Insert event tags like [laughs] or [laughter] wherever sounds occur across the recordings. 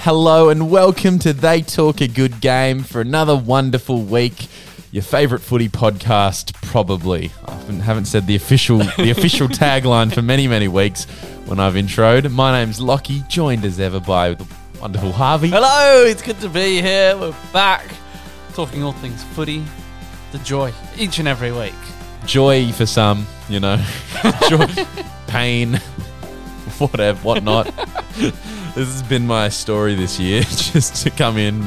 Hello and welcome to They Talk a Good Game for another wonderful week. Your favourite footy podcast, probably. I haven't- haven't said the official the [laughs] official tagline for many many weeks when I've introed. My name's Lockie, joined as ever by the wonderful Harvey. Hello, it's good to be here. We're back talking all things footy. The joy each and every week. Joy for some, you know, [laughs] joy, pain, [laughs] whatever, whatnot. This has been my story this year, [laughs] just to come in.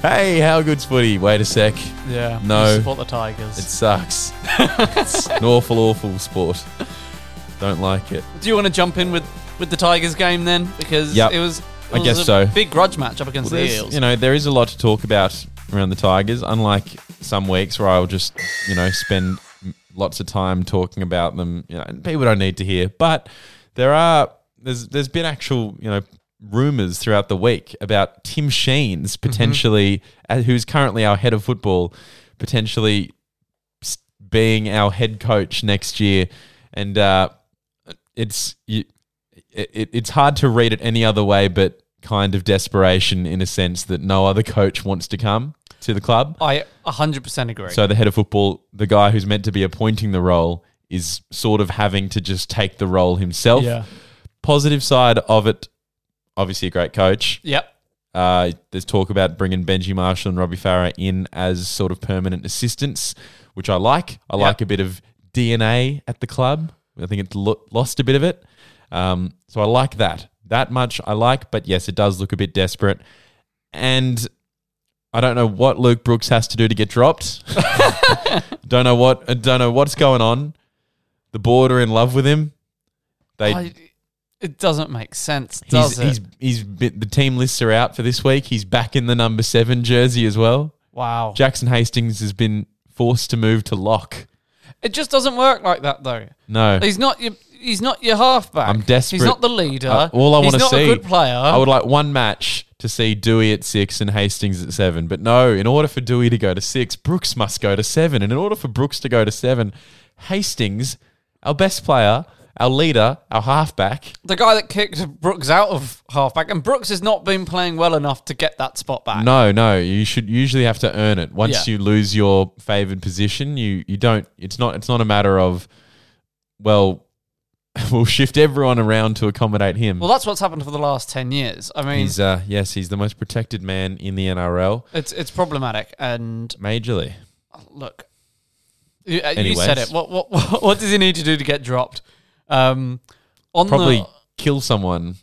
Hey, how good's footy? Wait a sec. Yeah. No. Support the Tigers. It sucks. [laughs] it's an awful, awful sport. Don't like it. Do you want to jump in with, with the Tigers game then? Because Yep. it was, it I was guess a so. big grudge match up against Well, the Eels. you know, there is a lot to talk about around the Tigers. Unlike some weeks where I'll just, you know, spend lots of time talking about them. You know, and people don't need to hear. But there are there's there's been actual, you know, rumors throughout the week about Tim Sheens potentially, uh, who's currently our head of football, potentially being our head coach next year, and uh, it's you, it- it's hard to read it any other way but kind of desperation in a sense that no other coach wants to come to the club. I 100% agree. So the head of football, the guy who's meant to be appointing the role, is sort of having to just take the role himself. yeah. Positive side of it, obviously a great coach. Yep. Uh, there's talk about bringing Benji Marshall and Robbie Farah in as sort of permanent assistants, which I like. I like a bit of DNA at the club. I think it's lo- lost a bit of it. Um, so I like that. That much I like, but yes, it does look a bit desperate. And I don't know what Luke Brooks has to do to get dropped. [laughs] don't know what. I don't know what's going on. The board are in love with him. They I, it doesn't make sense, He's, it? he's, he's been, the team lists are out for this week. He's back in the number seven jersey as well. wow. Jackson Hastings has been forced to move to lock. It just doesn't work like that, though. No, He's not your. He's not your halfback. I'm desperate. He's not the leader. Uh, all I want to see. He's not a good player. I would like one match to see Dewey at six and Hastings at seven. But no, in order for Dewey to go to six, Brooks must go to seven. And in order for Brooks to go to seven, Hastings, our best player, our leader, our halfback, the guy that kicked Brooks out of halfback, and Brooks has not been playing well enough to get that spot back. No, no. You should usually have to earn it. Once Yeah. you lose your favored position, you you don't. It's not. It's not a matter of, well, [laughs] we'll shift everyone around to accommodate him. Well, that's what's happened for the last ten years. I mean, he's uh yes, he's the most protected man in the NRL, it's it's problematic. And majorly. look, you, uh, you Anyways. said it. What, what what [laughs] what does he need to do to get dropped? Um, on Probably the, kill someone.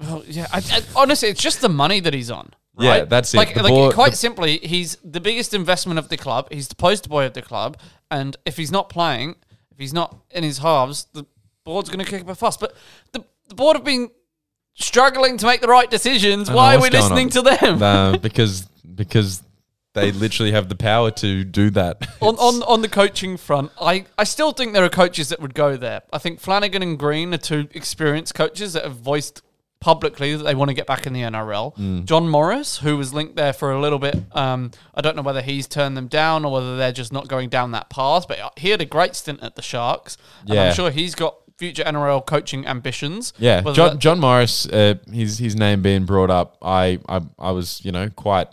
well, yeah. I, I, honestly, it's just the money that he's on. Yeah, right? that's it. Like, like board- quite the- simply, he's the biggest investment of the club. He's the poster boy of the club, and if he's not playing, if he's not in his halves, the board's going to kick up a fuss. But the, the board have been struggling to make the right decisions. Why are we listening to them? Uh, [laughs] because because they [laughs] literally have the power to do that. on, on on the coaching front, I, I still think there are coaches that would go there. I think Flanagan and Green are two experienced coaches that have voiced publicly that they want to get back in the NRL. Mm. John Morris, who was linked there for a little bit, um, I don't know whether he's turned them down or whether they're just not going down that path. But he had a great stint at the Sharks, and Yeah. I'm sure he's got future NRL coaching ambitions. Yeah, John, John Morris, uh, his his name being brought up, I, I I was you know quite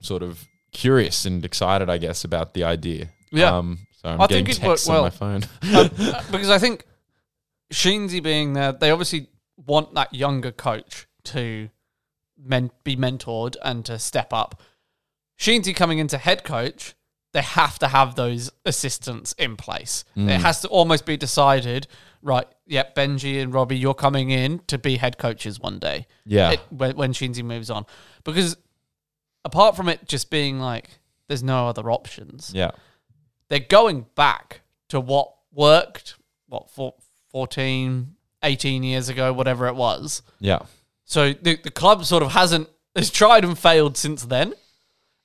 sort of curious and excited, I guess, about the idea. Yeah. Um, so I'm I getting think texts on my phone. [laughs] Um, uh, because I think Sheensy being there, they obviously want that younger coach to men- be mentored and to step up. Sheensy coming into head coach, they have to have those assistants in place. Mm. It has to almost be decided, right? Yep, Benji and Robbie, you're coming in to be head coaches one day. yeah, It, when, when Sheensy moves on, because apart from it just being like there's no other options, yeah, they're going back to what worked, what, four, 14, 18 years ago, whatever it was. Yeah. So the, the club sort of hasn't, [laughs] has tried and failed since then.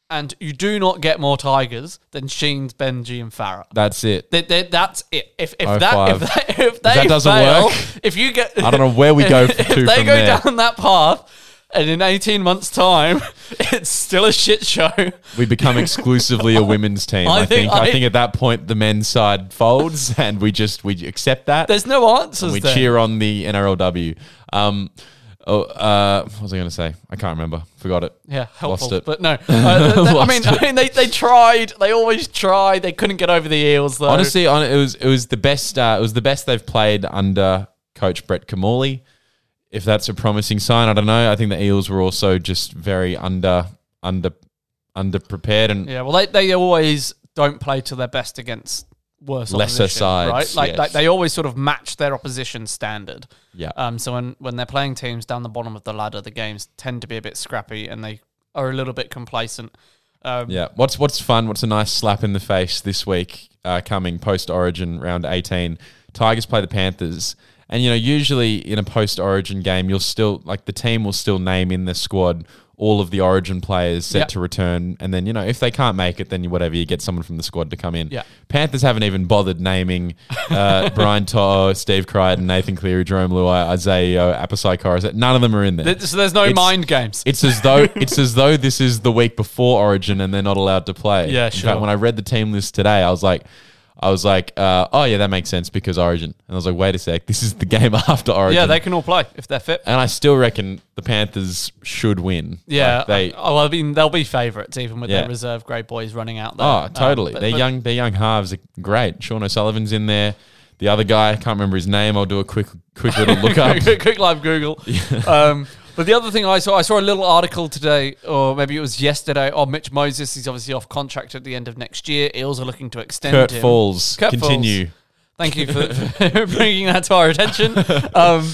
And you do not get more Tigers than Sheens, Benji, and Farah. That's it. That, that, that's it. If, if, that, if, that, if they that doesn't fail, work, if you get, I don't know where we go [laughs] if f- to they go there. down that path, and in 18 months' time, [laughs] it's still a shit show. We become exclusively a [laughs] women's team. I I, think- think. I, I- think at that point the men's side folds, [laughs] and we just we accept that. There's no answers we there. cheer on the NRLW. Um, oh, uh, what was I going to say? I can't remember. Forgot it. Yeah, helpful. Lost it. But no, uh, I mean. I mean, they, they tried. They always tried. They couldn't get over the eels though. Honestly, on it was it was the best. Uh, it was the best they've played under Coach Brett Kimmorley. If that's a promising sign, I don't know. I think the Eels were also just very under under underprepared and yeah. Well, they they always don't play to their best against worse Lesser sides, right? Like, yes. like they always sort of match their opposition standard. yeah. Um, so when when they're playing teams down the bottom of the ladder, the games tend to be a bit scrappy and they are a little bit complacent. Um, Yeah. What's what's fun? What's a nice slap in the face this week? Uh, coming post Origin round eighteen, Tigers play the Panthers, and you know usually in a post Origin game, you'll still like the team will still name in the squad all of the Origin players set Yep. to return, and then you know if they can't make it, then you, whatever you get someone from the squad to come in. Yeah. Panthers haven't even bothered naming uh, [laughs] Brian To'o, Steve Crichton, Nathan Cleary, Jarome Luai, Isaiah Yeo, Apisai Koroisau. None of them are in there. So there's no It's- mind games. It's as though [laughs] it's as though this is the week before Origin and they're not allowed to play. Yeah, sure. fact, when I read the team list today, I was like, I was like, uh, oh yeah, that makes sense because Origin. And I was like, wait a sec, this is the [laughs] game after Origin. yeah, they can all play if they're fit. and I still reckon the Panthers should win. Yeah, Like, they. Oh, well, I mean, they'll be favourites even with Yeah. their reserve great boys running out there. Oh, Um, totally. but- their but- young, their young halves are great. Sean O'Sullivan's in there. The other guy, I can't remember his name. I'll do a quick, quick little [laughs] look up. [laughs] quick, quick live Google. Um, but the other thing I saw, I saw a little article today, or maybe it was yesterday. Oh, Mitch Moses, he's obviously off contract at the end of next year. Eels are looking to extend Kurt him. Falls. Kurt Continue. Thank you for, for [laughs] bringing that to our attention. [laughs] Um,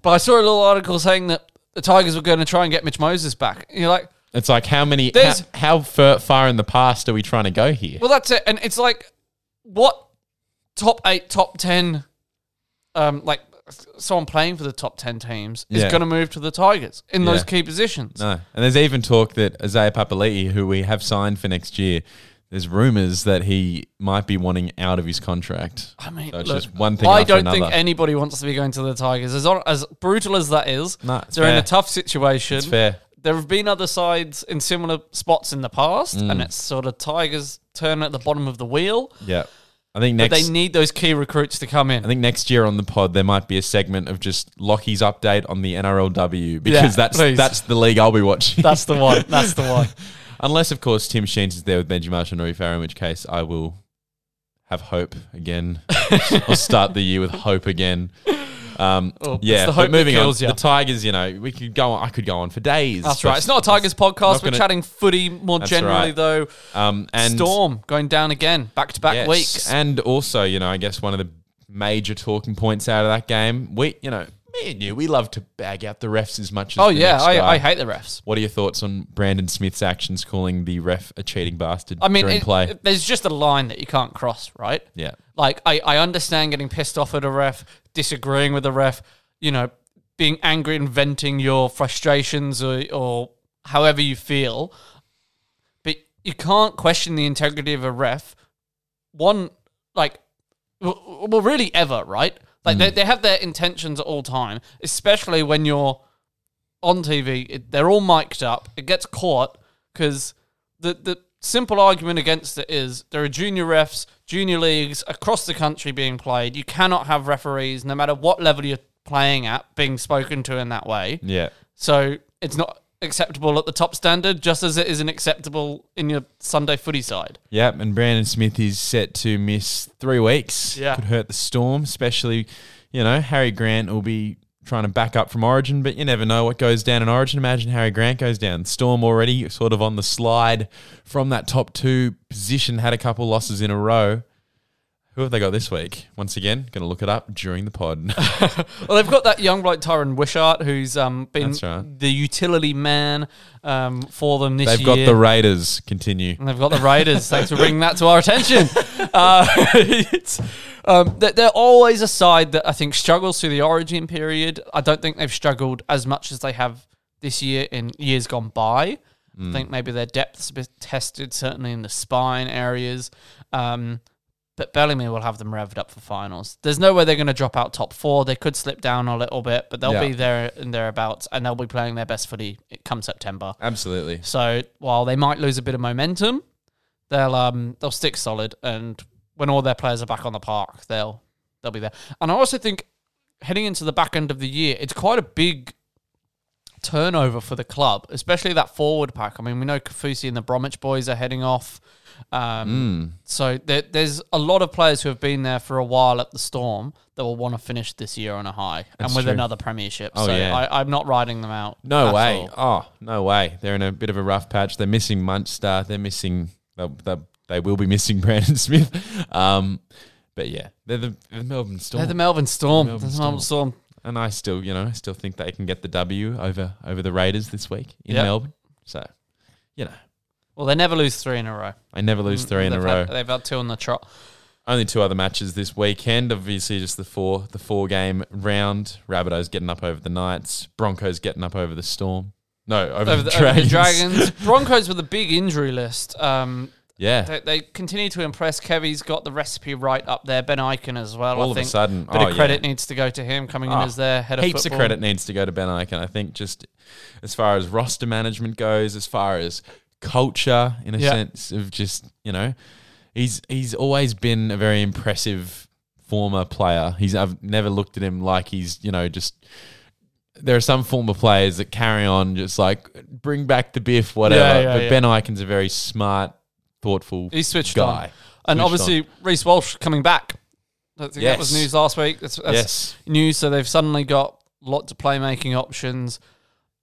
but I saw a little article saying that the Tigers were going to try and get Mitch Moses back. And you're like, It's like how many, how, There's- how far, far in the past are we trying to go here? Well, that's it. And it's like, what top eight, top 10, um, like someone playing for the top 10 teams is Yeah. going to move to the Tigers in those Yeah. key positions. No. And there's even talk that Isaiah Papali'i, who we have signed for next year, there's rumors that he might be wanting out of his contract. I mean, So it's look, just one thing I after don't another. think anybody wants to be going to the Tigers. As, as brutal as that is, No, it's they're in a tough situation. It's fair. There have been other sides in similar spots in the past, Mm. and it's sort of Tigers turn at the bottom of the wheel. Yeah. I think But next they need those key recruits to come in. I think next year on the pod there might be a segment of just Lockie's update on the NRLW because Yeah, that's please. that's the league I'll be watching. That's the one. That's the one. [laughs] Unless of course Tim Sheens is there with Benji Marshall and Rory Farah, in which case I will have hope again. [laughs] I'll start the year with hope again. Um, Oh, yeah, the hope that moving on. ya. The Tigers, you know, we could go on. I could go on for days. That's right. It's not a Tigers podcast. We're gonna- chatting footy more generally, right. though. Um, and Storm going down again, back to back weeks. And also, you know, I guess one of the major talking points out of that game, we, you know, me and you, we love to bag out the refs as much as oh yeah. I, I hate the refs. What are your thoughts on Brandon Smith's actions calling the ref a cheating bastard I mean, during it- play? it- there's just a line that you can't cross, right? yeah. Like I, I understand getting pissed off at a ref, disagreeing with a ref, you know, being angry and venting your frustrations or, or however you feel. But you can't question the integrity of a ref. One, like, well really ever, right? Like hmm. they, they have their intentions at all time, especially when you're on TV. It, they're all mic'd up. It gets caught because the the simple argument against it is there are junior refs, junior leagues across the country being played. You cannot have referees, no matter what level you're playing at, being spoken to in that way. Yeah. So it's not acceptable at the top standard, just as it isn't acceptable in your Sunday footy side. Yep, and Brandon Smith is set to miss three weeks. Yeah. Could hurt the Storm, especially, you know, Harry Grant will be trying to back up from Origin, but you never know what goes down in Origin. Imagine Harry Grant goes down. Storm already sort of on the slide from that top two position, had a couple losses in a row. Who have they got this week? Once again, going to look it up during the pod. [laughs] Well, they've got that young bloke Tyran Wishart, who's um, been That's right. the utility man um, for them this year. They've year. got the Raiders. Continue. And they've got the Raiders. Thanks for bringing that to our attention. [laughs] Uh, it's, Um, they're, they're always a side that I think struggles through the origin period. I don't think they've struggled as much as they have this year in years gone by. I think maybe their depth's a bit tested, certainly in the spine areas. Um, but Bellamy will have them revved up for finals. There's no way they're going to drop out top four. They could slip down a little bit, but they'll Yeah. be there and thereabouts, and they'll be playing their best footy come September. Absolutely. So while they might lose a bit of momentum, they'll um they'll stick solid, and when all their players are back on the park, they'll they'll be there. And I also think heading into the back end of the year, it's quite a big turnover for the club, especially that forward pack. I mean, we know Kaufusi and the Bromwich boys are heading off. Um, So there, there's a lot of players who have been there for a while at the Storm that will want to finish this year on a high That's and with true. another premiership. Oh, so yeah. I, I'm not riding them out. No way. all. Oh, no way. They're in a bit of a rough patch. They're missing Munster. They're missing. They, they, they will be missing [laughs] Brandon Smith. Um, but yeah, they're the, the Melbourne Storm. They're the Melbourne Storm. Melbourne the Melbourne Storm. and I still, you know, I still think they can get the W over over the Raiders this week in Yep. Melbourne. So, you know, Well, they never lose three in a row. They never lose three in a They've row. had- they've had two on the trot. Only two other matches this weekend. Obviously, just the four the four game round. Rabbitohs getting up over the Knights. Broncos getting up over the Storm. No, over, Over the, the, over the Dragons. Dragons. [laughs] Broncos with a big injury list. Um, Yeah, they, they continue to impress. Kevy's got the recipe right up there. Ben Ikin as well. all I of a sudden, bit oh, of credit yeah. needs to go to him coming in Oh, as their head of heaps football. of credit needs to go to Ben Ikin. I think just as far as roster management goes, as far as culture, in a Yeah. sense of just you know, he's he's always been a very impressive former player. He's I've never looked at him like he's you know just. There are some former players that carry on just like bring back the biff, whatever. Yeah, yeah, but yeah. Ben Ikin's a very smart, thoughtful He's switched guy. on. And Switched obviously, Reece Walsh coming back. I think that was news last week. That's, that's Yes. news. So they've suddenly got lots of playmaking options.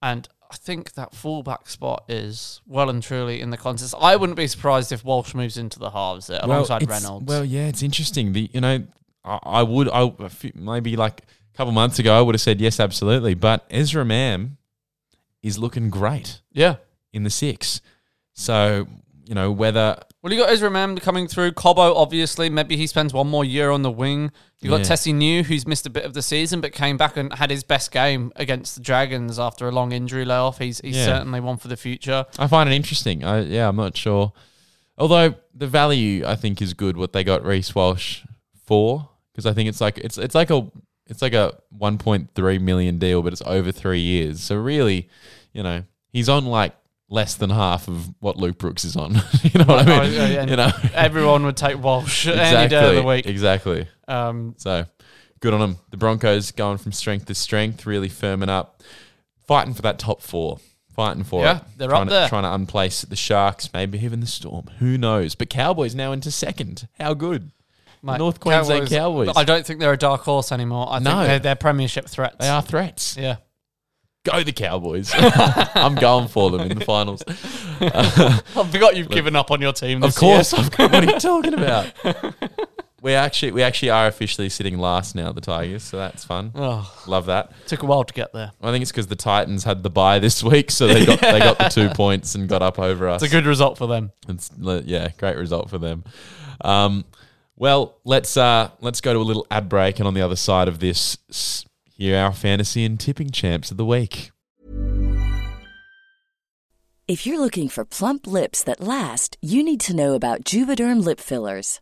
And I think that fullback spot is well and truly in the contest. I wouldn't be surprised if Walsh moves into the halves there alongside Reynolds. Well, yeah, it's interesting. The you know, I, I would I maybe like a couple months ago I would have said yes, absolutely. But Ezra Mam is looking great yeah. in the six. So you know whether Well, you got Ezra Mam coming through. Cobbo, obviously, maybe he spends one more year on the wing. You got Yeah. Tesi Niu, who's missed a bit of the season, but came back and had his best game against the Dragons after a long injury layoff. He's he's Yeah. certainly one for the future. I find it interesting. I yeah, I'm not sure. Although the value I think is good. What they got Reece Walsh for because I think it's like it's it's like a it's like a 1.3 million deal, but it's over three years. So really, you know, he's on like less than half of what Luke Brooks is on. [laughs] you know what I Oh, mean? yeah. You know, Everyone would take Walsh [laughs] any day of the week. Exactly. Um, So good on them. The Broncos going from strength to strength, really firming up, fighting for that top four. Fighting for Yeah, it. they're trying up to, there. Trying to unplace the Sharks, maybe even the Storm. Who knows? But Cowboys now into second. How good? mate, North Queensland Cowboys. I don't think they're a dark horse anymore. I No. think they're, they're premiership threats. They are threats. Yeah. Go the Cowboys. [laughs] I'm going for them in the finals. [laughs] I forgot you've given up on your team. Of course. Year. I've got- what are you talking [laughs] about? we actually we actually are officially sitting last now, the Tigers, so that's fun. Oh, Love that. took a while to get there. I think it's because the Titans had the bye this week, so they got they got the two points and got up over us. It's a good result for them. It's yeah, great result for them. Um, well, let's uh, let's go to a little ad break, and on the other side of this, s- are our fantasy and tipping champs of the week. If you're looking for plump lips that last, you need to know about Juvederm lip fillers.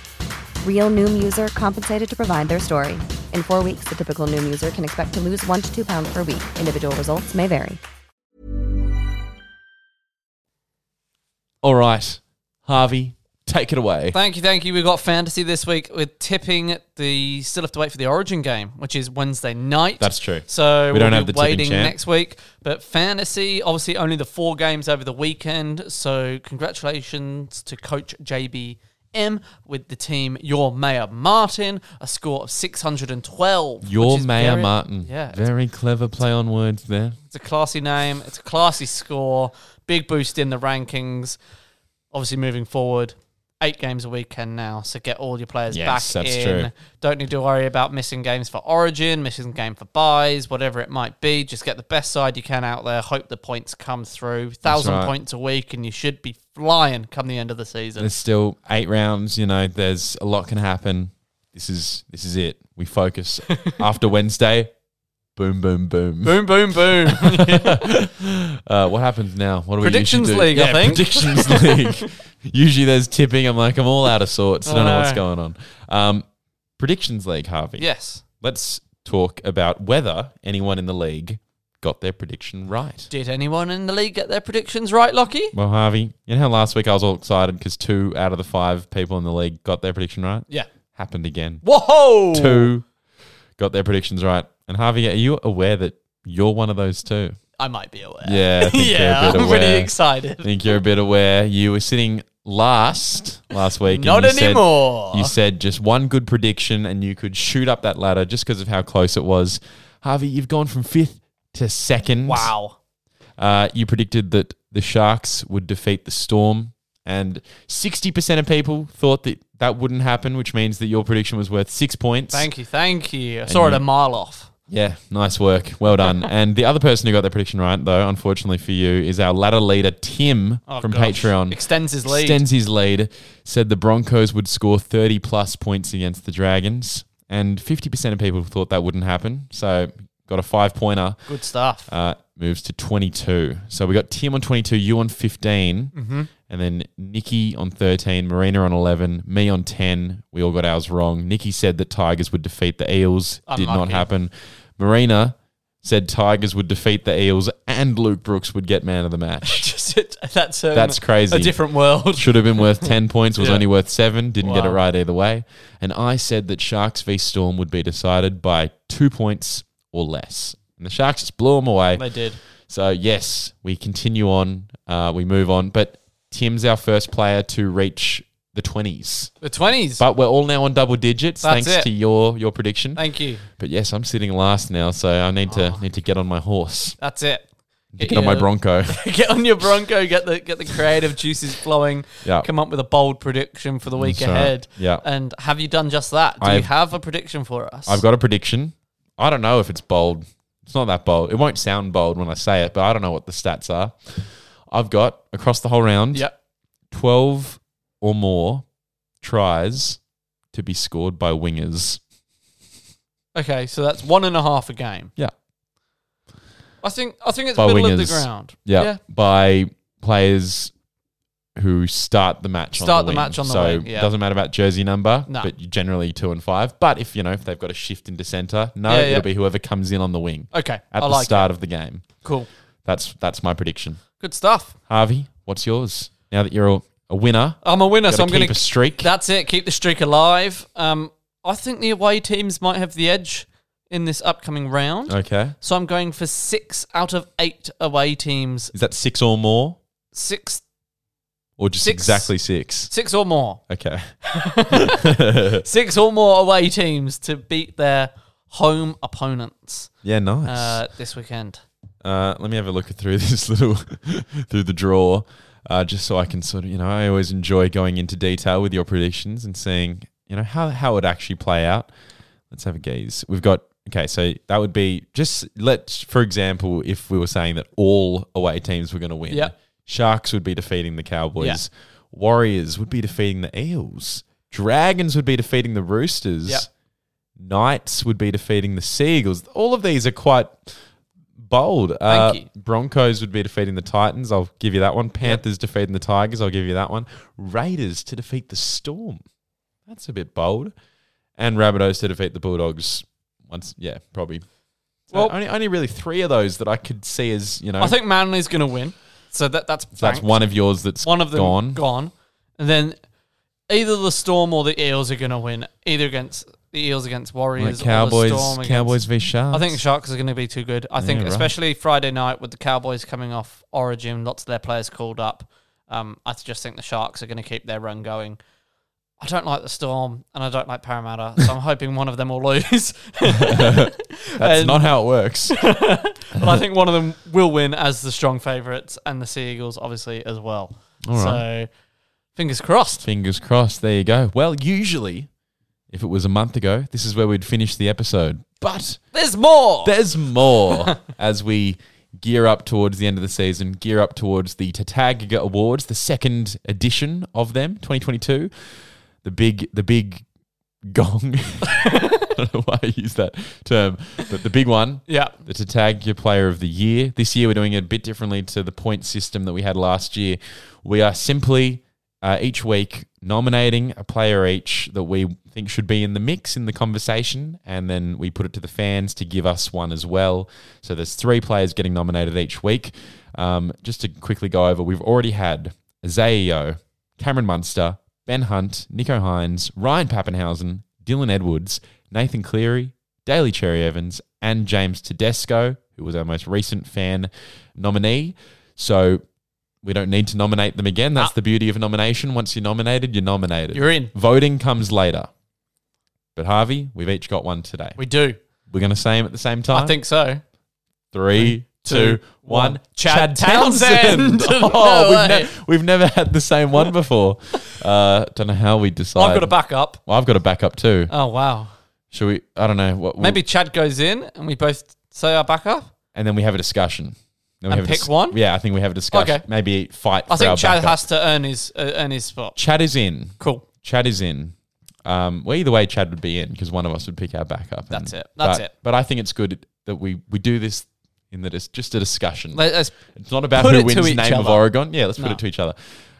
Real Noom user compensated to provide their story. In four weeks, the typical Noom user can expect to lose one to two pounds per week. Individual results may vary. All right, Harvey, take it away. Thank you, thank you. We've got fantasy this week with tipping the still have to wait for the origin game, which is Wednesday night. That's true. So We we don't will have the waiting champ. next week. But fantasy, obviously only the four games over the weekend. So congratulations to Coach JBM with the team Your Mayor Martin, a score of 612. Your Mayor very- Martin. Yeah, Very clever play on words there. it's a classy name. It's a classy score. Big boost in the rankings. Obviously, moving forward, eight games a weekend now. So get all your players Yes, back that's in. true. Don't need to worry about missing games for Origin, missing game for buys, whatever it might be. Just get the best side you can out there. Hope the points come through. Thousand right. points a week, and you should be flying come the end of the season. There's still eight rounds. You know, there's a lot can happen. This is this is it. We focus [laughs] after Wednesday. Boom, boom, boom. boom, boom, boom. [laughs] Uh, what happens now? What do we Predictions usually do? league, I Yeah, think. predictions [laughs] league. Usually there's tipping. I'm like, I'm all out of sorts. I don't know what's going on. Um, predictions league, Harvey. yes. Let's talk about whether anyone in the league got their prediction right. Did anyone in the league get their predictions right, Lockie? Well, Harvey, you know how last week I was all excited because two out of the five people in the league got their prediction right? Yeah. Happened again. Whoa! Two got their predictions right. And Harvey, are you aware that you're one of those too? I might be aware. Yeah, I think you're a yeah, bit I'm pretty excited. I think you're a bit aware. You were sitting last last week. and Not you said- anymore. you said just one good prediction and you could shoot up that ladder just because of how close it was. Harvey, you've gone from fifth to second. wow. Uh, you predicted that the Sharks would defeat the Storm, and 60% of people thought that that wouldn't happen, which means that your prediction was worth six points. Thank you, thank you. I saw it a mile off. Yeah, nice work. Well done. [laughs] and the other person who got their prediction right, though, unfortunately for you, is our ladder leader, Tim Oh, from gosh. Patreon. Extends his lead. Extends his lead. Said the Broncos would score 30 plus points against the Dragons. And 50% of people thought that wouldn't happen. So got a five pointer. Good stuff. Uh, moves to 22. So we got Tim on 22, you on 15, Mm-hmm. and then Nikki on 13, Marina on 11, me on 10. We all got ours wrong. Nikki said that Tigers would defeat the Eels. Did not happen. Marina said Tigers would defeat the Eels and Luke Brooks would get man of the match. [laughs] Just it, that's um, That's crazy. A different world. Should have been worth [laughs] 10 points, was Yeah. only worth 7. Didn't get it Wow. right either way. And I said that Sharks v Storm would be decided by two points or less. And the Sharks just blew them away. They did. So yes, we continue on. Uh, we move on. But Tim's our first player to reach the twenties. The twenties. But we're all now on double digits That's thanks it. to your your prediction. Thank you. But yes, I'm sitting last now, so I need to Oh. need to get on my horse. That's it. Get, on my your- Bronco. [laughs] Get on your Bronco. Get the get the creative juices flowing. Yeah. Come up with a bold prediction for the week That's right. ahead. Yeah. And have you done just that? Do you I've- have a prediction for us? I've got a prediction. I don't know if it's bold. It's not that bold. It won't sound bold when I say it, but I don't know what the stats are. I've got across the whole round Yep. 12 or more tries to be scored by wingers. Okay, so that's one and a half a game. Yeah. I think I think it's By middle of wingers. the ground. Yeah, by players who start the match on Start the the match on the so wing, yeah. it doesn't matter about jersey number, No. but generally two and five. But if you know if they've got a shift into center, no, Yeah, yeah. it'll be whoever comes in on the wing Okay, at I the like start of the game. Cool, That's that's my prediction. good stuff. Harvey, what's yours? Now that you're a, a winner, I'm a winner, gotta so I'm gonna keep going a streak. That's it. Keep the streak alive. Um, I think the away teams might have the edge in this upcoming round. okay, So I'm going for six out of eight away teams. is that six or more, Six, or just Six. exactly six? six or more. Okay, [laughs] Six or more away teams to beat their home opponents yeah, nice. uh, this weekend. Uh, let me have a look through [laughs] this little through the draw, uh, just so I can sort of you know I always enjoy going into detail with your predictions and seeing you know how how it actually play out. Let's have a gaze. We've got okay, so that would be just let for example, if we were saying that all away teams were going to win, Yep. Sharks would be defeating the Cowboys, Warriors would be defeating the Eels, Dragons would be defeating the Roosters, Yep. Knights would be defeating the Seagulls. All of these are quite bold. Uh, you. Broncos would be defeating the Titans. I'll give you that one. Panthers defeating the Tigers. I'll give you that one. Raiders to defeat the Storm. That's a bit bold. And Rabbitohs to defeat the Bulldogs. Once, yeah, probably. Well- Well, only only really three of those that I could see as you know. I think Manly's going to win. So that that's so that's one of yours that's one of them gone. gone. And then either the Storm or the Eels are going to win. Either against the Eels against Warriors Like Cowboys, the Storm against, Cowboys v Sharks. I think the Sharks are going to be too good. I think, Yeah, right. especially Friday night with the Cowboys coming off Origin, lots of their players called up. Um, I just think the Sharks are going to keep their run going. I don't like the Storm and I don't like Parramatta, so I'm [laughs] hoping one of them will lose. [laughs] that's and- not how it works. [laughs] but I think one of them will win as the strong favourites, and the Sea Eagles obviously as well. All so fingers crossed. Fingers crossed. There you go. Well, usually, if it was a month ago, this is where we'd finish the episode. But There's more. there's more [laughs] as we gear up towards the end of the season, gear up towards the Tatagaga Awards, the second edition of them, 2022. The big, the big gong. [laughs] I don't know why I use that term, but the big one, yeah. the Tatagaga Player of the Year. This year, we're doing it a bit differently to the point system that we had last year. We are simply uh, each week nominating a player each that we think should be in the mix in the conversation, and then we put it to the fans to give us one as well. So there's three players getting nominated each week. Um, just to quickly go over, we've already had Zayo, Cameron Munster, Ben Hunt, Nicho Hynes, Ryan Papenhuyzen, Dylan Edwards, Nathan Cleary, Daly Cherry Evans, and James Tedesco, who was our most recent fan nominee. So we don't need to nominate them again. That's Ah. the beauty of nomination. Once you're nominated, you're nominated. You're in. Voting comes later. But Harvey, we've each got one today. We do. We're going to say them at the same time. I think so. Three, two, one. one. Chad Townsend. [laughs] oh, No we've, ne- we've never had the same one before. [laughs] Uh, don't know how we decide. I've got a backup. Well, I've got a backup too. Oh wow. Should we? I don't know. What, Maybe Chad goes in and we both say our backup. and then we have a discussion. And have a pick dis- one? Yeah, I think we have a discussion. Okay. Maybe fight. I think Chad backup. has to earn his uh, earn his spot. Chad is in. Cool. Chad is in. Um, well, either way, Chad would be in because one of us would pick our backup. That's it. That's but, it. But I think it's good that we we do this in that it's just a discussion. Let- Let's It's not about who wins name of. Oregon. Yeah, let's put it to each other.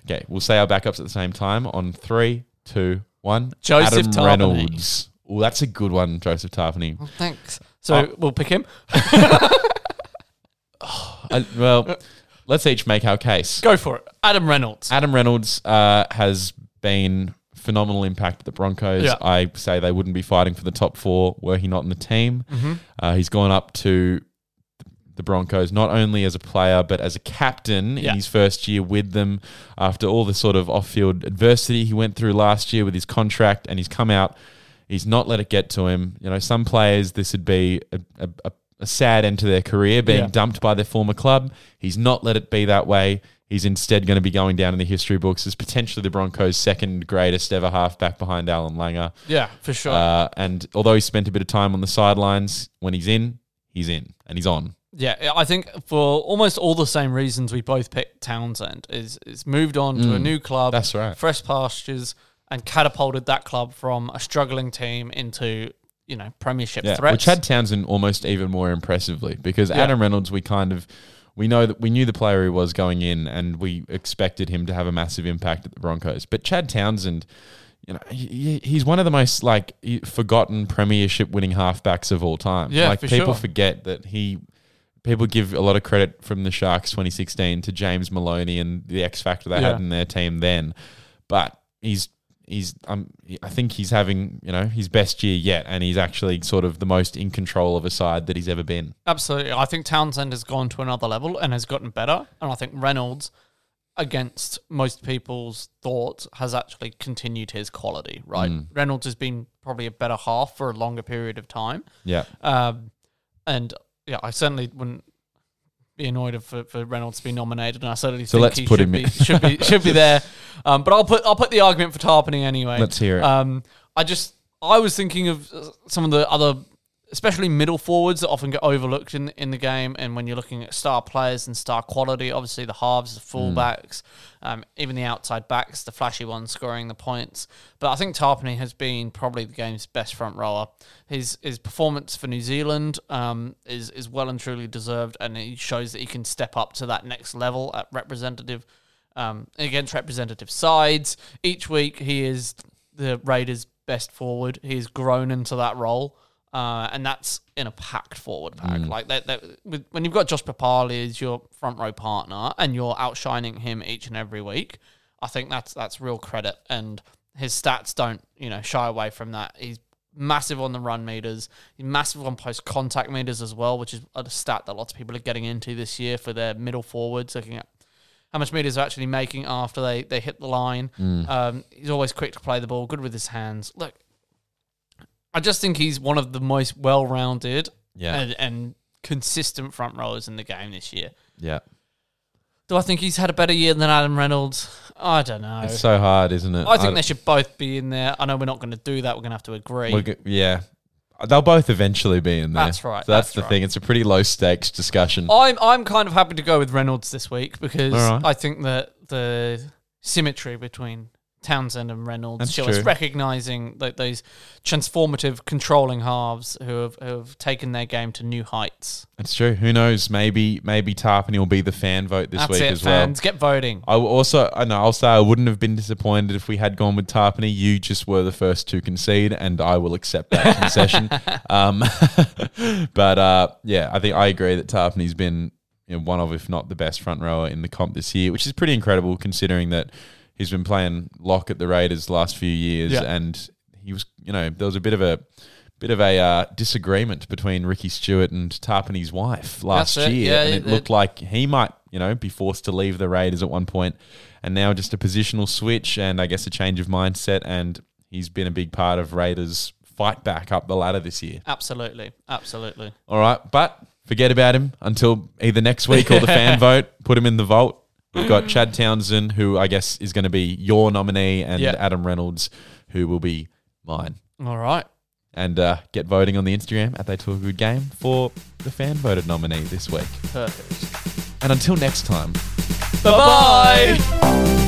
Okay, we'll say our backups at the same time on three, two, one. Joseph Adam Tapine. Reynolds. Oh, that's a good one, Joseph Tapine. thanks. So Oh. we'll pick him. [laughs] [laughs] Uh, well, let's each make our case. Go for it. Adam Reynolds. Adam Reynolds uh, has been phenomenal impact at the Broncos. Yeah. I say they wouldn't be fighting for the top four were he not in the team. Mm-hmm. Uh, he's gone up to the Broncos not only as a player but as a captain Yeah. in his first year with them. After all the sort of off-field adversity he went through last year with his contract, and he's come out. He's not let it get to him. You know, some players this would be a, a, a, a sad end to their career, being Yeah. dumped by their former club. He's not let it be that way. He's instead going to be going down in the history books as potentially the Broncos' second greatest ever halfback behind Allan Langer. Yeah, for sure. Uh, and although he spent a bit of time on the sidelines, when he's in, he's in and he's on. Yeah, I think for almost all the same reasons we both picked Townsend is is moved on to a new club. Mm. That's right. Fresh pastures and catapulted that club from a struggling team into, you know, premiership Yeah, threats. which had Townsend almost even more impressively because Yeah. Adam Reynolds, we kind of we know that we knew the player he was going in, and we expected him to have a massive impact at the Broncos. But Chad Townsend, you know, he, he's one of the most like forgotten Premiership winning halfbacks of all time. Yeah, like for people sure. forget that he. People give a lot of credit from the Sharks 2016 to James Maloney and the X factor they Yeah. had in their team then, but he's he's um I think he's having you know his best year yet, and he's actually sort of the most in control of a side that he's ever been. Absolutely. I think Townsend has gone to another level and has gotten better. And I think Reynolds, against most people's thoughts, has actually continued his quality, right? Mm. Reynolds has been probably a better half for a longer period of time. Yeah, Um, and yeah, I certainly wouldn't be annoyed for, for Reynolds to be nominated, and I certainly So think let's he put should him be in. should be [laughs] should be there. Um, but I'll put I'll put the argument for Tapine anyway. Let's hear it. Um, I just I was thinking of uh, some of the other especially middle forwards that often get overlooked in in the game. And when you're looking at star players and star quality, obviously the halves, the fullbacks, um, even the outside backs, the flashy ones scoring the points. But I think Tapine has been probably the game's best front rower. His his performance for New Zealand um, is is well and truly deserved, and he shows that he can step up to that next level at representative um, against representative sides. Each week, he is the Raiders' best forward. He's grown into that role, uh, and that's in a packed forward pack. Like that, that with, when you've got Josh Papalii as your front row partner, and you're outshining him each and every week. I think that's that's real credit, and his stats don't you know shy away from that. He's massive on the run meters. He's massive on post contact meters as well, which is a stat that lots of people are getting into this year for their middle forwards, looking at how much meters they're actually making after they, they hit the line. Um, he's always quick to play the ball, good with his hands. Look, I just think he's one of the most well rounded Yeah. and, and consistent front rowers in the game this year. Yeah. Do I think he's had a better year than Adam Reynolds? I don't know. It's so hard, isn't it? I think they should both be in there. I know we're not going to do that. We're going to have to agree. Go- yeah. They'll both eventually be in there. That's right, So that's, that's the right. thing. It's a pretty low stakes discussion. I'm I'm kind of happy to go with Reynolds this week because right. I think that the symmetry between Townsend and Reynolds That's show us true. recognizing that those transformative controlling halves who have, who have taken their game to new heights. It's true. Who knows? Maybe maybe Tapine will be the fan vote this That's week it, as fans. well. Get voting. I will also, I know, I'll say I wouldn't have been disappointed if we had gone with Tapine. You just were the first to concede, and I will accept that [laughs] concession. Um, [laughs] but uh, yeah, I think I agree that Tapine's been you know, one of, if not the best front rower in the comp this year, which is pretty incredible considering that he's been playing lock at the Raiders the last few years, Yeah. and he was, you know, there was a bit of a bit of a uh, disagreement between Ricky Stuart and Tapine's wife last That's it, year, yeah, and it it- looked like he might, you know, be forced to leave the Raiders at one point, and now just a positional switch and I guess a change of mindset, and he's been a big part of Raiders' fight back up the ladder this year. Absolutely, absolutely. All right, but forget about him until either next week or the fan [laughs] vote. Put him in the vault. We've got Chad Townsend, who I guess is going to be your nominee, and Yeah. Adam Reynolds, who will be mine. All right. And uh, get voting on the Instagram at They Talk a Good Game for the fan voted nominee this week. Perfect. And until next time, Bye bye.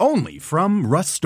Only from Rust